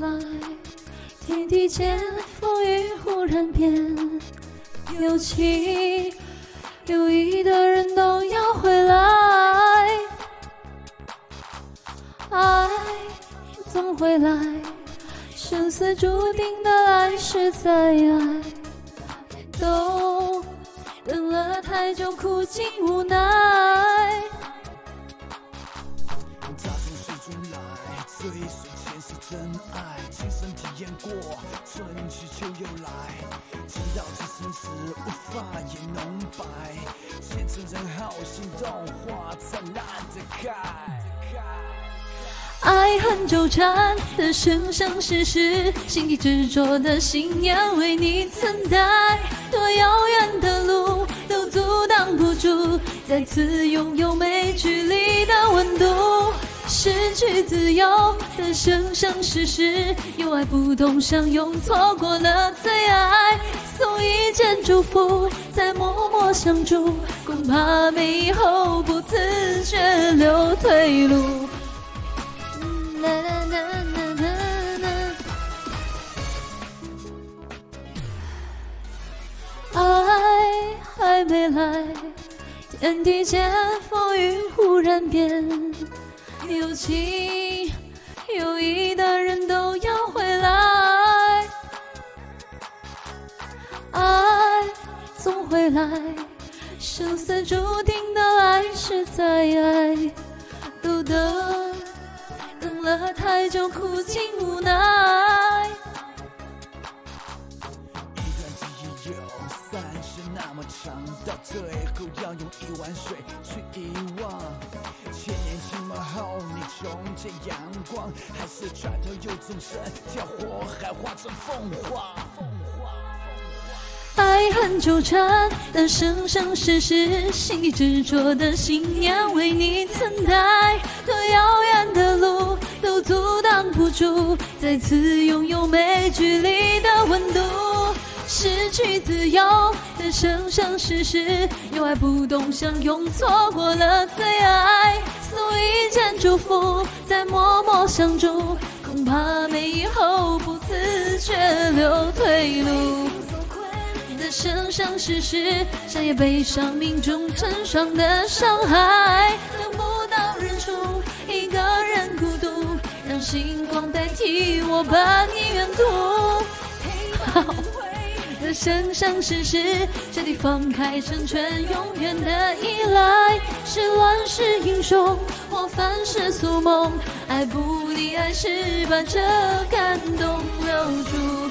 来，天地间风雨忽然变，有情有义的人都要回来，爱总会来，生死注定的来世再爱，都等了太久，苦尽无奈。最瞬间是真爱，亲身体验过，春去秋又来，知道这生死无法言浓白，见证人好心动，花灿烂的开。爱恨纠缠的生生世世，心底执着的信念为你存在，多遥远的路都阻挡不住再次拥有没距离的温度。失去自由的生生世世，有爱不懂相拥，错过了最爱。送一件祝福，再默默相助，恐怕没以后不自觉留退路。爱还没来，天地间风云忽然变。有情有义的人都要回来，爱总会来，生死注定的爱是再爱，都等等了太久，苦尽无到最后要用一碗水去遗忘。千年寂寞后，你重见阳光，还是转头又纵身跳火海，化成凤凰。爱恨纠缠的生生世世，心底执着的信念为你存在。多遥远的路都阻挡不住再次拥有没距离的温度。失去自由的生生世世，有爱不懂相拥，错过了最爱。送一件祝福，再默默相助，恐怕没以后，不自觉留退路。的生生世世，山也悲伤，命中成双的伤害，等不到日出，一个人孤独，让星光代替我把你远渡。生生世世彻底放开成全永远的依赖是乱世英雄或凡世俗梦爱不离爱是把这感动留住